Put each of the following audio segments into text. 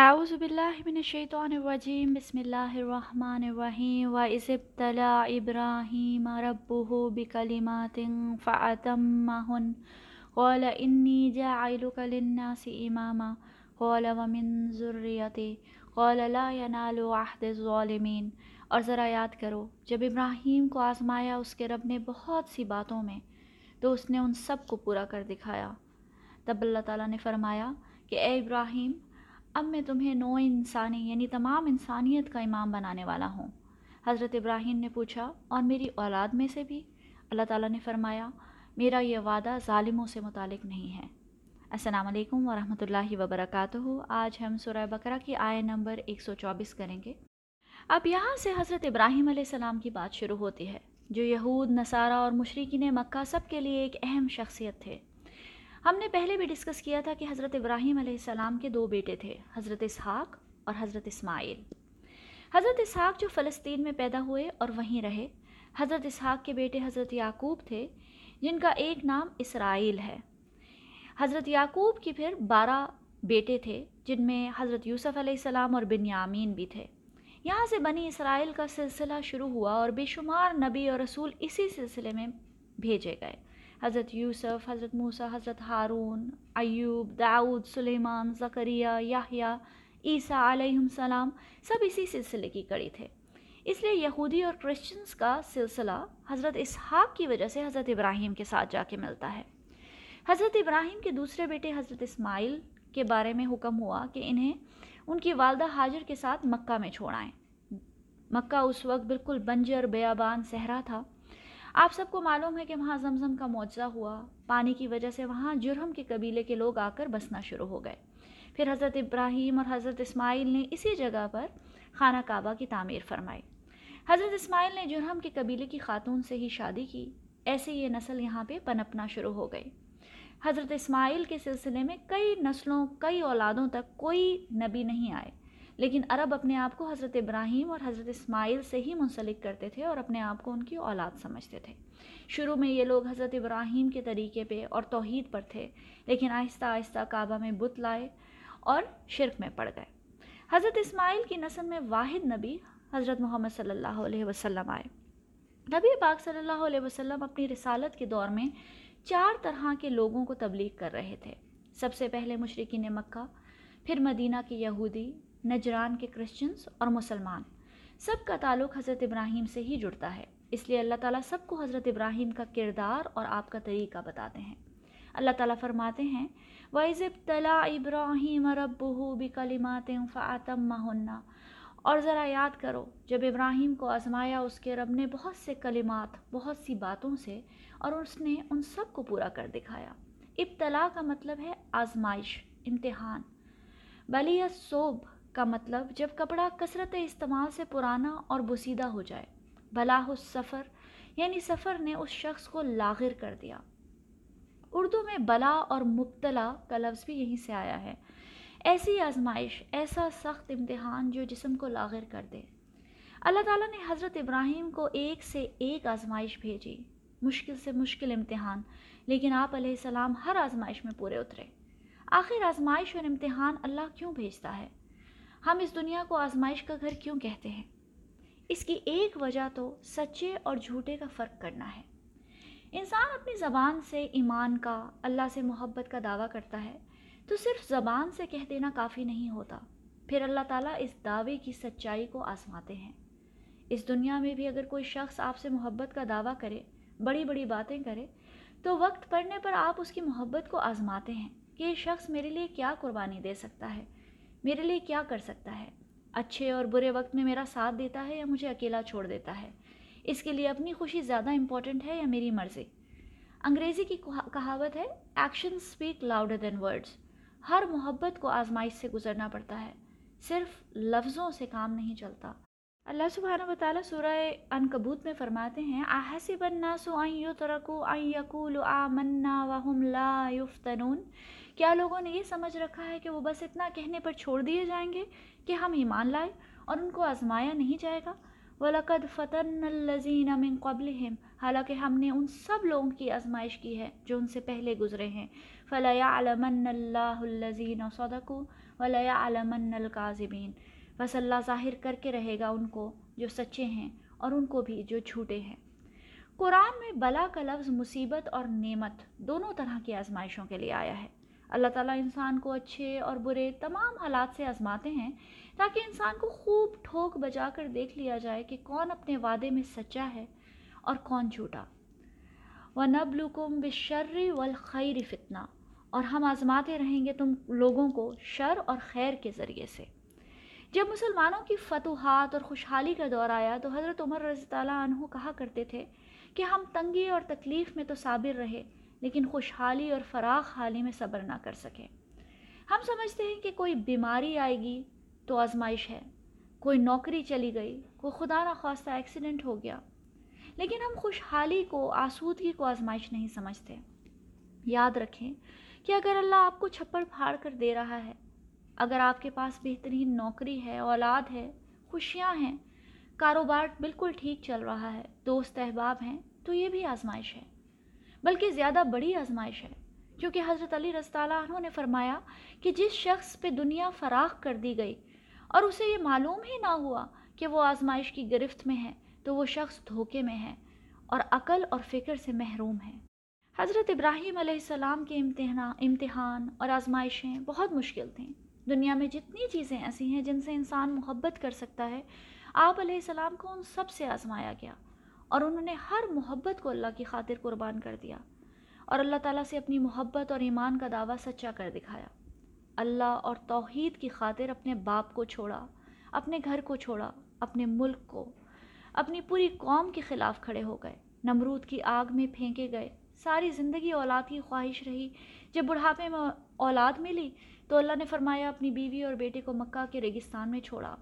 اعوذ باللہ من الشیطان الرجیم، بسم اللہ الرحمن الرحیم وَإِذِ ابْتَلَى إِبْرَاهِيمَ رَبُّهُ بِكَلِمَاتٍ فَأَتَمَّهُنَّ قَالَ إِنِّي جَاعِلُكَ لِلنَّاسِ إِمَامًا قَالَ وَمِن ذُرِّيَّتِي قَالَ لَا يَنَالُ عَهْدِ الظَّالِمِينَ اور ذرا یاد کرو، جب ابراہیم کو آزمایا اس کے رب نے بہت سی باتوں میں، تو اس نے ان سب کو پورا کر دکھایا۔ تب اللہ تعالیٰ نے فرمایا کہ اے ابراہیم اب میں تمہیں نو انسانی یعنی تمام انسانیت کا امام بنانے والا ہوں۔ حضرت ابراہیم نے پوچھا، اور میری اولاد میں سے بھی؟ اللہ تعالیٰ نے فرمایا، میرا یہ وعدہ ظالموں سے متعلق نہیں ہے۔ السلام علیکم ورحمۃ اللہ وبرکاتہ۔ آج ہم سورہ بقرہ کی آئے نمبر 124 کریں گے۔ اب یہاں سے حضرت ابراہیم علیہ السلام کی بات شروع ہوتی ہے، جو یہود، نصارہ اور مشرقین مکہ سب کے لیے ایک اہم شخصیت تھے۔ ہم نے پہلے بھی ڈسکس کیا تھا کہ حضرت ابراہیم علیہ السلام کے دو بیٹے تھے، حضرت اسحاق اور حضرت اسماعیل۔ حضرت اسحاق جو فلسطین میں پیدا ہوئے اور وہیں رہے، حضرت اسحاق کے بیٹے حضرت یعقوب تھے، جن کا ایک نام اسرائیل ہے۔ حضرت یعقوب کی پھر بارہ بیٹے تھے، جن میں حضرت یوسف علیہ السلام اور بنیامین بھی تھے۔ یہاں سے بنی اسرائیل کا سلسلہ شروع ہوا اور بے شمار نبی اور رسول اسی سلسلے میں بھیجے گئے۔ حضرت یوسف، حضرت موسیٰ، حضرت ہارون، ایوب، داؤد، سلیمان زکریہ یاہیا عیسیٰ علیہ السلام سب اسی سلسلے کی کڑی تھے۔ اس لیے یہودی اور کرسچنس کا سلسلہ حضرت اسحاق کی وجہ سے حضرت ابراہیم کے ساتھ جا کے ملتا ہے۔ حضرت ابراہیم کے دوسرے بیٹے حضرت اسماعیل کے بارے میں حکم ہوا کہ انہیں ان کی والدہ حاجر کے ساتھ مکہ میں چھوڑائیں۔ مکہ اس وقت بالکل بنجر، بیابان، صحرا تھا۔ آپ سب کو معلوم ہے کہ وہاں زمزم کا معجزہ ہوا۔ پانی کی وجہ سے وہاں جرہم کے قبیلے کے لوگ آ کر بسنا شروع ہو گئے۔ پھر حضرت ابراہیم اور حضرت اسماعیل نے اسی جگہ پر خانہ کعبہ کی تعمیر فرمائی۔ حضرت اسماعیل نے جرہم کے قبیلے کی خاتون سے ہی شادی کی۔ ایسے یہ نسل یہاں پہ پنپنا شروع ہو گئی۔ حضرت اسماعیل کے سلسلے میں کئی نسلوں، کئی اولادوں تک کوئی نبی نہیں آئے۔ لیکن عرب اپنے آپ کو حضرت ابراہیم اور حضرت اسماعیل سے ہی منسلک کرتے تھے اور اپنے آپ کو ان کی اولاد سمجھتے تھے۔ شروع میں یہ لوگ حضرت ابراہیم کے طریقے پہ اور توحید پر تھے، لیکن آہستہ آہستہ کعبہ میں بت لائے اور شرک میں پڑ گئے۔ حضرت اسماعیل کی نسل میں واحد نبی حضرت محمد صلی اللہ علیہ وسلم آئے۔ نبی پاک صلی اللہ علیہ وسلم اپنی رسالت کے دور میں چار طرح کے لوگوں کو تبلیغ کر رہے تھے۔ سب سے پہلے مشرقین مکہ، پھر مدینہ کے یہودی نجران کے کرسچنس اور مسلمان۔ سب کا تعلق حضرت ابراہیم سے ہی جڑتا ہے۔ اس لیے اللہ تعالیٰ سب کو حضرت ابراہیم کا کردار اور آپ کا طریقہ بتاتے ہیں۔ اللہ تعالیٰ فرماتے ہیں، وَإِذِ ابْتَلَى إِبْرَاهِيمَ رَبُّهُ بِكَلِمَاتٍ فَأَتَمَّهُنَّ اور ذرا یاد کرو، جب ابراہیم کو آزمایا اس کے رب نے بہت سے کلمات، بہت سی باتوں سے، اور اس نے ان سب کو پورا کر دکھایا۔ ابتلا کا مطلب ہے آزمائش، امتحان۔ بلی صوب کا مطلب جب کپڑا کثرت استعمال سے پرانا اور بسیدہ ہو جائے۔ بلاہ سفر یعنی سفر نے اس شخص کو لاغر کر دیا۔ اردو میں بلا اور مبتلا کا لفظ بھی یہیں سے آیا ہے۔ ایسی آزمائش، ایسا سخت امتحان جو جسم کو لاغر کر دے۔ اللہ تعالیٰ نے حضرت ابراہیم کو ایک سے ایک آزمائش بھیجی۔ مشکل سے مشکل امتحان، لیکن آپ علیہ السلام ہر آزمائش میں پورے اترے۔ آخر آزمائش اور امتحان اللہ کیوں بھیجتا ہے؟ ہم اس دنیا کو آزمائش کا گھر کیوں کہتے ہیں؟ اس کی ایک وجہ تو سچے اور جھوٹے کا فرق کرنا ہے۔ انسان اپنی زبان سے ایمان کا، اللہ سے محبت کا دعویٰ کرتا ہے، تو صرف زبان سے کہہ دینا کافی نہیں ہوتا۔ پھر اللہ تعالیٰ اس دعوے کی سچائی کو آزماتے ہیں۔ اس دنیا میں بھی اگر کوئی شخص آپ سے محبت کا دعویٰ کرے، بڑی بڑی باتیں کرے، تو وقت پڑنے پر آپ اس کی محبت کو آزماتے ہیں کہ یہ شخص میرے لیے کیا قربانی دے سکتا ہے۔ میرے لیے کیا کر سکتا ہے؟ اچھے اور برے وقت میں میرا ساتھ دیتا ہے یا مجھے اکیلا چھوڑ دیتا ہے؟ اس کے لیے اپنی خوشی زیادہ امپورٹنٹ ہے یا میری مرضی؟ انگریزی کی کہاوت ہے action speak louder than words ہر محبت کو آزمائش سے گزرنا پڑتا ہے۔ صرف لفظوں سے کام نہیں چلتا۔ اللہ سبحانہ و تعالیٰ سورہ انکبوت میں فرماتے ہیں آحسب الناس ان یترکوا ان یقولوا آمنا وهم لا یفتنون کیا لوگوں نے یہ سمجھ رکھا ہے کہ وہ بس اتنا کہنے پر چھوڑ دیے جائیں گے کہ ہم ایمان لائے اور ان کو آزمایا نہیں جائے گا؟ وَلَقَدْ فَتَنَّ الَّذِينَ مِن قَبْلِهِمْ، حالانکہ ہم نے ان سب لوگوں کی آزمائش کی ہے جو ان سے پہلے گزرے ہیں۔ فلیعلمن اللہ الذین صدقوا ولیعلمن الکاذبین بس اللہ ظاہر کر کے رہے گا ان کو جو سچے ہیں اور ان کو بھی جو جھوٹے ہیں۔ قرآن میں بلا کا لفظ مصیبت اور نعمت دونوں طرح کی آزمائشوں کے لیے آیا ہے۔ اللہ تعالیٰ انسان کو اچھے اور برے تمام حالات سے آزماتے ہیں تاکہ انسان کو خوب ٹھوک بجا کر دیکھ لیا جائے کہ کون اپنے وعدے میں سچا ہے اور کون جھوٹا۔ و نبلکم بشر والخیر فتنہ اور ہم آزماتے رہیں گے تم لوگوں کو شر اور خیر کے ذریعے سے۔ جب مسلمانوں کی فتوحات اور خوشحالی کا دور آیا تو حضرت عمر رضی اللہ عنہ کہا کرتے تھے کہ ہم تنگی اور تکلیف میں تو صابر رہے لیکن خوشحالی اور فراخ حالی میں صبر نہ کر سکے۔ ہم سمجھتے ہیں کہ کوئی بیماری آئے گی تو آزمائش ہے، کوئی نوکری چلی گئی، کوئی خدا نخواستہ ایکسیڈنٹ ہو گیا۔ لیکن ہم خوشحالی کو، آسودگی کو آزمائش نہیں سمجھتے۔ یاد رکھیں کہ اگر اللہ آپ کو چھپڑ پھاڑ کر دے رہا ہے، اگر آپ کے پاس بہترین نوکری ہے، اولاد ہے، خوشیاں ہیں، کاروبار بالکل ٹھیک چل رہا ہے، دوست احباب ہیں، تو یہ بھی آزمائش ہے۔ بلکہ زیادہ بڑی آزمائش ہے۔ کیونکہ حضرت علی اللہ عنہ نے فرمایا کہ جس شخص پہ دنیا فراخ کر دی گئی اور اسے یہ معلوم ہی نہ ہوا کہ وہ آزمائش کی گرفت میں ہے، تو وہ شخص دھوکے میں ہے اور عقل اور فکر سے محروم ہے۔ حضرت ابراہیم علیہ السلام کے امتحان امتحان اور آزمائشیں بہت مشکل تھیں۔ دنیا میں جتنی چیزیں ایسی ہیں جن سے انسان محبت کر سکتا ہے، آپ علیہ السلام کو ان سب سے آزمایا گیا۔ اور انہوں نے ہر محبت کو اللہ کی خاطر قربان کر دیا اور اللہ تعالیٰ سے اپنی محبت اور ایمان کا دعویٰ سچا کر دکھایا۔ اللہ اور توحید کی خاطر اپنے باپ کو چھوڑا، اپنے گھر کو چھوڑا، اپنے ملک کو، اپنی پوری قوم کے خلاف کھڑے ہو گئے۔ نمرود کی آگ میں پھینکے گئے۔ ساری زندگی اولاد کی خواہش رہی۔ جب بڑھاپے میں اولاد ملی تو اللہ نے فرمایا، اپنی بیوی اور بیٹے کو مکہ کے ریگستان میں چھوڑا۔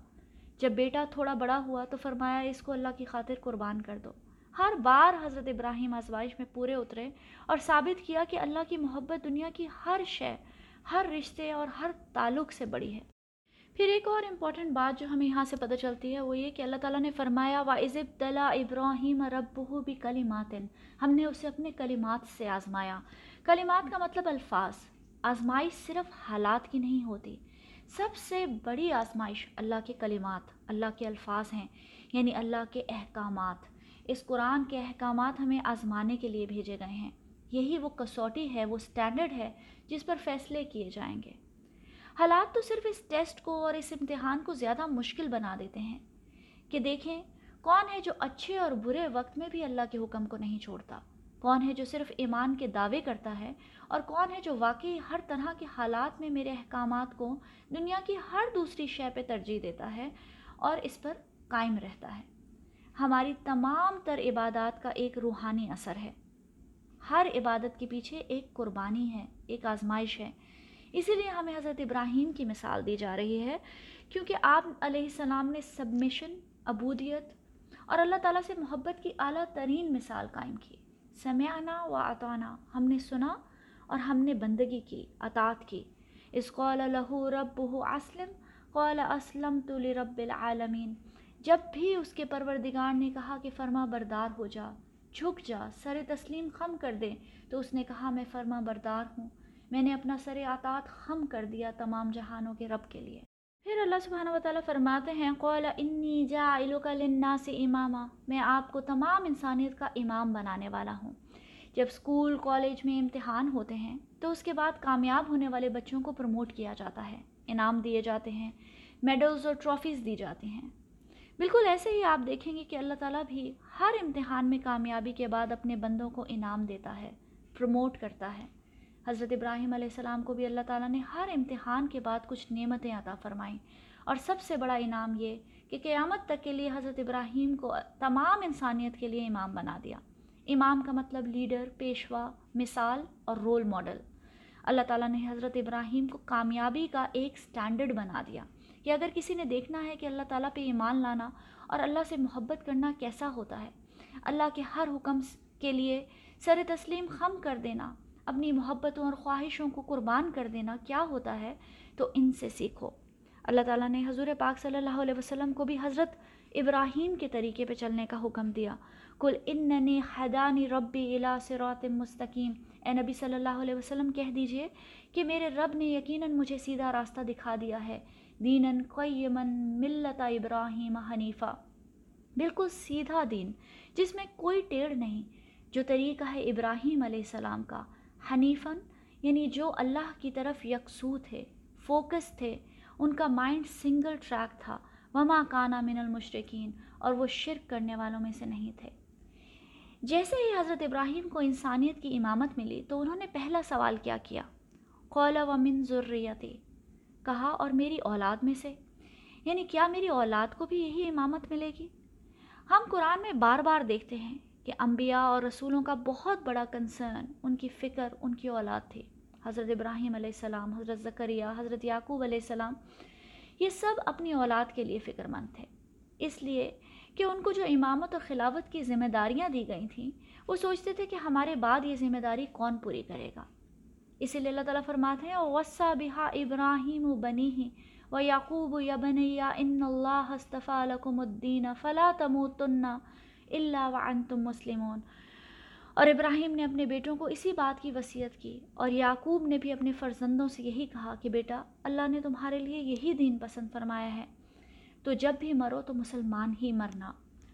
جب بیٹا تھوڑا بڑا ہوا تو فرمایا، اس کو اللہ کی خاطر قربان کر دو۔ ہر بار حضرت ابراہیم آزمائش میں پورے اترے اور ثابت کیا کہ اللہ کی محبت دنیا کی ہر شے، ہر رشتے اور ہر تعلق سے بڑی ہے۔ پھر ایک اور امپورٹنٹ بات جو ہمیں یہاں سے پتہ چلتی ہے، وہ یہ کہ اللہ تعالیٰ نے فرمایا وا عزب تلا ابراہیم رب بھی کلیمات ہم نے اسے اپنے کلمات سے آزمایا۔ کلمات کا مطلب الفاظ۔ آزمائش صرف حالات کی نہیں ہوتی۔ سب سے بڑی آزمائش اللہ کے کلمات، اللہ کے الفاظ ہیں یعنی اللہ کے احکامات۔ اس قرآن کے احکامات ہمیں آزمانے کے لیے بھیجے گئے ہیں۔ یہی وہ کسوٹی ہے، وہ سٹینڈرڈ ہے جس پر فیصلے کیے جائیں گے۔ حالات تو صرف اس ٹیسٹ کو اور اس امتحان کو زیادہ مشکل بنا دیتے ہیں۔ کہ دیکھیں، کون ہے جو اچھے اور برے وقت میں بھی اللہ کے حکم کو نہیں چھوڑتا؟ کون ہے جو صرف ایمان کے دعوے کرتا ہے اور کون ہے جو واقعی ہر طرح کے حالات میں میرے احکامات کو دنیا کی ہر دوسری شے پہ ترجیح دیتا ہے اور اس پر قائم رہتا ہے؟ ہماری تمام تر عبادات کا ایک روحانی اثر ہے۔ ہر عبادت کے پیچھے ایک قربانی ہے، ایک آزمائش ہے۔ اسی لیے ہمیں حضرت ابراہیم کی مثال دی جا رہی ہے، کیونکہ آپ علیہ السلام نے سبمیشن، عبودیت اور اللہ تعالیٰ سے محبت کی اعلیٰ ترین مثال قائم کی۔ سمیانہ و اطانہ ہم نے سنا اور ہم نے بندگی کی، اطاعت کی۔ اس قول لہو رب اسلم قول اسلم تو رب العالمین۔ جب بھی اس کے پروردگار نے کہا کہ فرما بردار ہو جا، جھک جا، سر تسلیم خم کر دے، تو اس نے کہا میں فرما بردار ہوں۔ میں نے اپنا سر عطاط خم کر دیا تمام جہانوں کے رب کے لیے۔ پھر اللہ سبحانہ و تعالیٰ فرماتے ہیں قول انی جا للناس امامہ میں آپ کو تمام انسانیت کا امام بنانے والا ہوں۔ جب اسکول کالج میں امتحان ہوتے ہیں، تو اس کے بعد کامیاب ہونے والے بچوں کو پروموٹ کیا جاتا ہے۔ انعام دیے جاتے ہیں میڈلز اور ٹرافیز دی جاتی ہیں۔ بالکل ایسے ہی آپ دیکھیں گے کہ اللہ تعالیٰ بھی ہر امتحان میں کامیابی کے بعد اپنے بندوں کو انعام دیتا ہے پروموٹ کرتا ہے۔ حضرت ابراہیم علیہ السلام کو بھی اللہ تعالیٰ نے ہر امتحان کے بعد کچھ نعمتیں عطا فرمائیں۔ اور سب سے بڑا انعام یہ کہ قیامت تک کے لیے حضرت ابراہیم کو تمام انسانیت کے لیے امام بنا دیا۔ امام کا مطلب لیڈر، پیشوا، مثال اور رول ماڈل اللہ تعالیٰ نے حضرت ابراہیم کو کامیابی کا ایک سٹینڈرڈ بنا دیا کہ اگر کسی نے دیکھنا ہے کہ اللہ تعالیٰ پہ ایمان لانا اور اللہ سے محبت کرنا کیسا ہوتا ہے، اللہ کے ہر حکم کے لیے سر تسلیم خم کر دینا۔ اپنی محبتوں اور خواہشوں کو قربان کر دینا کیا ہوتا ہے تو ان سے سیکھو۔ اللہ تعالیٰ نے حضور پاک صلی اللہ علیہ وسلم کو بھی حضرت ابراہیم کے طریقے پہ چلنے کا حکم دیا۔ کل اننی حدانی ربی الا صراط مستقیم۔ اے نبی صلی اللہ علیہ وسلم، کہہ دیجیے کہ میرے رب نے یقیناً مجھے سیدھا راستہ دکھا دیا ہے۔ دیناً قیمن ملت ابراہیم حنیفہ بالکل سیدھا دین، جس میں کوئی ٹیڑھ نہیں، جو طریقہ ہے ابراہیم علیہ السلام کا۔ حنیفاً یعنی جو اللہ کی طرف یکسو تھے، فوکس تھے، ان کا مائنڈ سنگل ٹریک تھا۔ وما کانا من المشرقین اور وہ شرک کرنے والوں میں سے نہیں تھے۔ جیسے ہی حضرت ابراہیم کو انسانیت کی امامت ملی، تو انہوں نے پہلا سوال کیا کیا۔ قول و من ضروریت کہا، اور میری اولاد میں سے۔ یعنی کیا میری اولاد کو بھی یہی امامت ملے گی؟ ہم قرآن میں بار بار دیکھتے ہیں کہ انبیاء اور رسولوں کا بہت بڑا کنسرن ان کی فکر، ان کی اولاد تھی۔ حضرت ابراہیم علیہ السلام، حضرت ذکریہ حضرت یعقوب علیہ السلام، یہ سب اپنی اولاد کے لیے فکر مند تھے۔ اس لیے کہ ان کو جو امامت اور خلافت کی ذمہ داریاں دی گئی تھیں، وہ سوچتے تھے کہ ہمارے بعد یہ ذمہ داری کون پوری کرے گا۔ اسی لیے اللہ تعالیٰ فرماتے ہیں وسا بحا ابراہیم و بنی ہی و یعقوب یا بنیا ان اللہ استفا الکم الدین فلا تموتن اللہ و تم مسلمون۔ اور ابراہیم نے اپنے بیٹوں کو اسی بات کی وصیت کی اور یعقوب نے بھی اپنے فرزندوں سے یہی کہا کہ بیٹا، اللہ نے تمہارے لیے یہی دین پسند فرمایا ہے۔ تو جب بھی مرو تو مسلمان ہی مرنا۔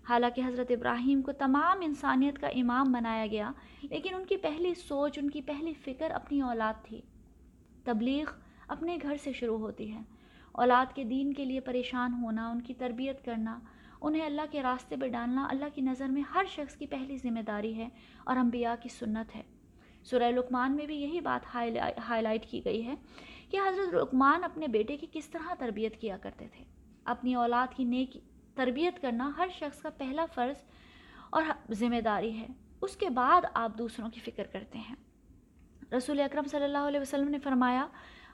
حالانکہ حضرت ابراہیم کو تمام انسانیت کا امام بنایا گیا، لیکن ان کی پہلی سوچ، ان کی پہلی فکر اپنی اولاد تھی۔ تبلیغ اپنے گھر سے شروع ہوتی ہے۔ اولاد کے دین کے لیے پریشان ہونا، ان کی تربیت کرنا انہیں اللہ کے راستے پہ ڈالنا اللہ کی نظر میں ہر شخص کی پہلی ذمہ داری ہے اور انبیاء کی سنت ہے۔ سورہ لقمان میں بھی یہی بات ہائی لائٹ کی گئی ہے کہ حضرت لقمان اپنے بیٹے کی کس طرح تربیت کیا کرتے تھے۔ اپنی اولاد کی نیک تربیت کرنا ہر شخص کا پہلا فرض اور ذمہ داری ہے۔ اس کے بعد آپ دوسروں کی فکر کرتے ہیں۔ رسول اکرم صلی اللہ علیہ وسلم نے فرمایا،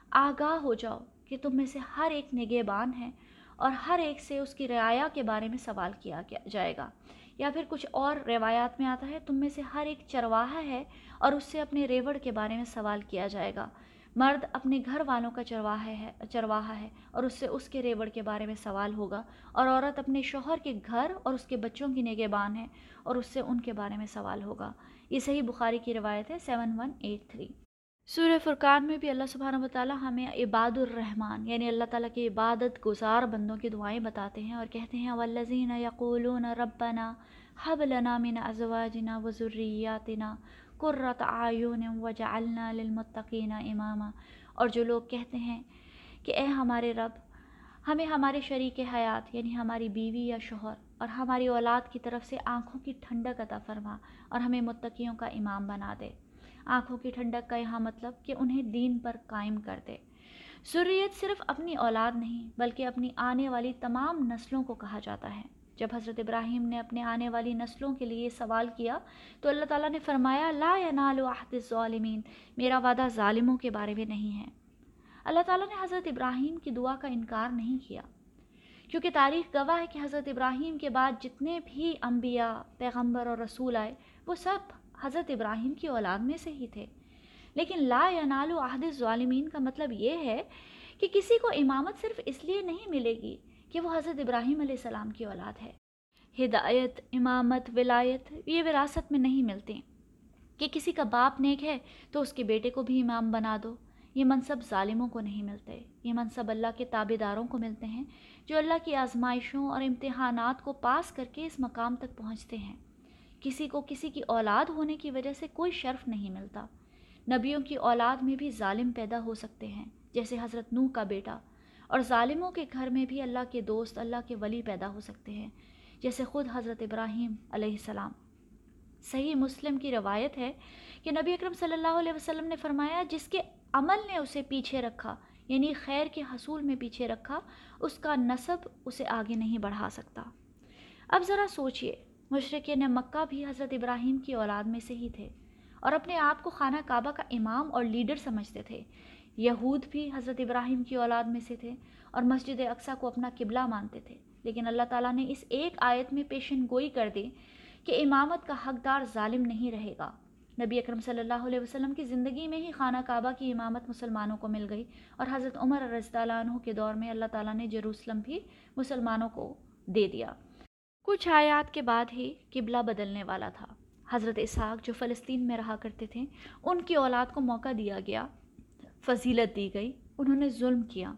آگاہ ہو جاؤ کہ تم میں سے ہر ایک نگہبان ہے اور ہر ایک سے اس کی رعایا کے بارے میں سوال کیا جائے گا۔ یا پھر کچھ اور روایات میں آتا ہے، تم میں سے ہر ایک چرواہا ہے اور اس سے اپنے ریوڑ کے بارے میں سوال کیا جائے گا۔ مرد اپنے گھر والوں کا چرواہا ہے چرواہا ہے اور اس سے اس کے ریوڑ کے بارے میں سوال ہوگا۔ اور عورت اپنے شوہر کے گھر اور اس کے بچوں کی نگہبان ہے اور اس سے ان کے بارے میں سوال ہوگا۔ یہ صحیح بخاری کی روایت ہے، سیون ون ایٹ تھری۔ سورہ فرقان میں بھی اللہ سبحانہ و تعالیٰ ہمیں عباد الرحمن یعنی اللہ تعالیٰ کی عبادت گزار بندوں کی دعائیں بتاتے ہیں اور کہتے ہیں، والذین یقولون ربنا حب لنا من ازواجنا و ذریاتنا قرۃ آیون وجعلنا للمتقین اماما۔ اور جو لوگ کہتے ہیں کہ اے ہمارے رب، ہمیں ہمارے شریک حیات یعنی ہماری بیوی یا شوہر، اور ہماری اولاد کی طرف سے آنکھوں کی ٹھنڈک عطا فرما اور ہمیں متقیوں کا امام بنا دے۔ آنکھوں کی ٹھنڈک کا یہاں مطلب کہ انہیں دین پر قائم کر دے۔ سریت صرف اپنی اولاد نہیں، بلکہ اپنی آنے والی تمام نسلوں کو کہا جاتا ہے۔ جب حضرت ابراہیم نے اپنے آنے والی نسلوں کے لیے سوال کیا، تو اللہ تعالیٰ نے فرمایا، لا ینال عہد الظالمین، میرا وعدہ ظالموں کے بارے میں نہیں ہے۔ اللہ تعالیٰ نے حضرت ابراہیم کی دعا کا انکار نہیں کیا، کیونکہ تاریخ گواہ ہے کہ حضرت ابراہیم کے بعد جتنے بھی انبیاء، پیغمبر اور رسول آئے، وہ سب حضرت ابراہیم کی اولاد میں سے ہی تھے۔ لیکن لا ینال عہد الظالمین کا مطلب یہ ہے کہ کسی کو امامت صرف اس لیے نہیں ملے گی کہ وہ حضرت ابراہیم علیہ السلام کی اولاد ہے۔ ہدایت، امامت، ولایت یہ وراثت میں نہیں ملتے۔ کہ کسی کا باپ نیک ہے تو اس کے بیٹے کو بھی امام بنا دو۔ یہ منصب ظالموں کو نہیں ملتے۔ یہ منصب اللہ کے تابے داروں کو ملتے ہیں جو اللہ کی آزمائشوں اور امتحانات کو پاس کر کے اس مقام تک پہنچتے ہیں۔ کسی کو کسی کی اولاد ہونے کی وجہ سے کوئی شرف نہیں ملتا۔ نبیوں کی اولاد میں بھی ظالم پیدا ہو سکتے ہیں، جیسے حضرت نوح کا بیٹا۔ اور ظالموں کے گھر میں بھی اللہ کے دوست، اللہ کے ولی پیدا ہو سکتے ہیں، جیسے خود حضرت ابراہیم علیہ السلام۔ صحیح مسلم کی روایت ہے کہ نبی اکرم صلی اللہ علیہ وسلم نے فرمایا، جس کے عمل نے اسے پیچھے رکھا یعنی خیر کے حصول میں پیچھے رکھا، اس کا نصب اسے آگے نہیں بڑھا سکتا۔ اب ذرا سوچئے مشرق نے مکہ بھی حضرت ابراہیم کی اولاد میں سے ہی تھے اور اپنے آپ کو خانہ کعبہ کا امام اور لیڈر سمجھتے تھے۔ یہود بھی حضرت ابراہیم کی اولاد میں سے تھے اور مسجد اقسا کو اپنا قبلہ مانتے تھے۔ لیکن اللہ تعالیٰ نے اس ایک آیت میں پیشن گوئی کر دی کہ امامت کا حقدار ظالم نہیں رہے گا۔ نبی اکرم صلی اللہ علیہ وسلم کی زندگی میں ہی خانہ کعبہ کی امامت مسلمانوں کو مل گئی اور حضرت عمر رضی اللہ عنہ کے دور میں اللہ تعالیٰ نے جروسلم بھی مسلمانوں کو دے دیا۔ کچھ آیات کے بعد ہی قبلہ بدلنے والا تھا۔ حضرت اسحاق جو فلسطین میں رہا کرتے تھے، ان کی اولاد کو موقع دیا گیا، فضیلت دی گئی، انہوں نے ظلم کیا۔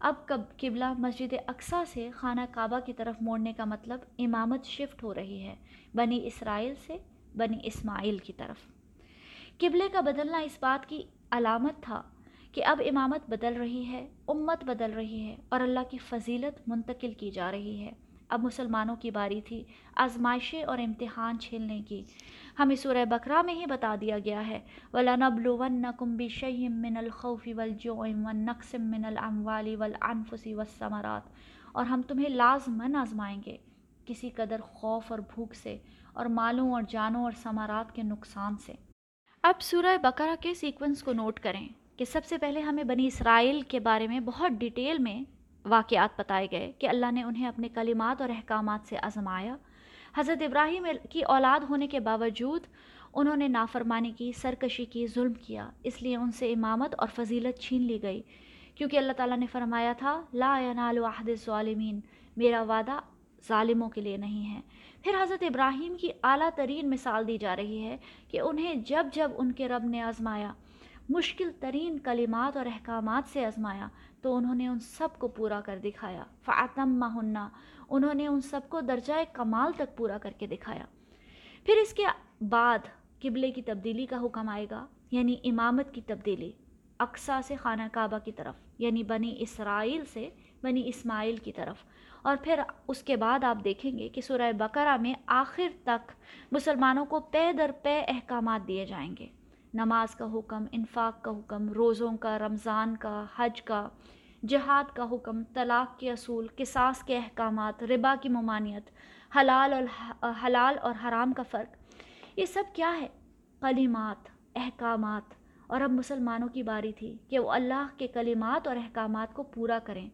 اب کب قبلہ مسجد اقسا سے خانہ کعبہ کی طرف موڑنے کا مطلب امامت شفٹ ہو رہی ہے، بنی اسرائیل سے بنی اسماعیل کی طرف۔ قبلے کا بدلنا اس بات کی علامت تھا کہ اب امامت بدل رہی ہے، امت بدل رہی ہے اور اللہ کی فضیلت منتقل کی جا رہی ہے۔ اب مسلمانوں کی باری تھی آزمائشیں اور امتحان چھیلنے کی۔ ہمیں سورہ بکرا میں ہی بتا دیا گیا ہے وَلَنَبْلُوَنَّكُمْ بِشَيْءٍ مِّنَ الْخَوْفِ وَالْجُوعِ وَالنَّقْصٍ مِّنَ الْأَمْوَالِ وَالْأَنفُسِ وَالثَّمَرَاتِ۔ اور ہم تمہیں لازمن آزمائیں گے کسی قدر خوف اور بھوک سے اور مالوں اور جانوں اور ثمرات کے نقصان سے۔ اب سورہ بقرہ کے سیکونس کو نوٹ کریں کہ سب سے پہلے ہمیں بنی اسرائیل کے بارے میں بہت ڈیٹیل میں واقعات بتائے گئے کہ اللہ نے انہیں اپنے کلمات اور احکامات سے آزمایا۔ حضرت ابراہیم کی اولاد ہونے کے باوجود انہوں نے نافرمانی کی، سرکشی کی، ظلم کیا۔ اس لیے ان سے امامت اور فضیلت چھین لی گئی۔ کیونکہ اللہ تعالیٰ نے فرمایا تھا، لا ینال عہد الظالمین، میرا وعدہ ظالموں کے لیے نہیں ہے۔ پھر حضرت ابراہیم کی اعلیٰ ترین مثال دی جا رہی ہے کہ انہیں جب جب ان کے رب نے آزمایا مشکل ترین کلمات اور احکامات سے آزمایا تو انہوں نے ان سب کو پورا کر دکھایا۔ فعتم مہنہ انہوں نے ان سب کو درجۂ کمال تک پورا کر کے دکھایا۔ پھر اس کے بعد قبلے کی تبدیلی کا حکم آئے گا یعنی امامت کی تبدیلی اقسا سے خانہ کعبہ کی طرف یعنی بنی اسرائیل سے بنی اسماعیل کی طرف۔ اور پھر اس کے بعد آپ دیکھیں گے کہ سورہ بقرہ میں آخر تک مسلمانوں کو پے در پے احکامات دیے جائیں گے۔ نماز کا حکم، انفاق کا حکم، روزوں کا، رمضان کا، حج کا، جہاد کا حکم، طلاق کے اصول، قصاص کے احکامات، ربا کی ممانعت، حلال اور حلال اور حرام کا فرق۔ یہ سب کیا ہے؟ کلمات، احکامات۔ اور اب مسلمانوں کی باری تھی کہ وہ اللہ کے کلمات اور احکامات کو پورا کریں۔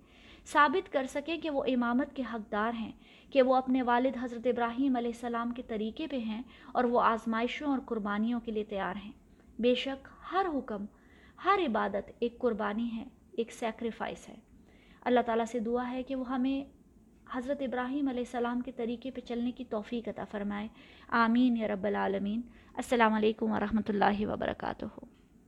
ثابت کر سکیں کہ وہ امامت کے حقدار ہیں، کہ وہ اپنے والد حضرت ابراہیم علیہ السلام کے طریقے پہ ہیں اور وہ آزمائشوں اور قربانیوں کے لیے تیار ہیں۔ بے شک ہر حکم، ہر عبادت ایک قربانی ہے، ایک سیکریفائس ہے۔ اللہ تعالیٰ سے دعا ہے کہ وہ ہمیں حضرت ابراہیم علیہ السلام کے طریقے پہ چلنے کی توفیق عطا فرمائے۔ آمین یا رب العالمین۔ السلام علیکم ورحمۃ اللہ وبرکاتہ۔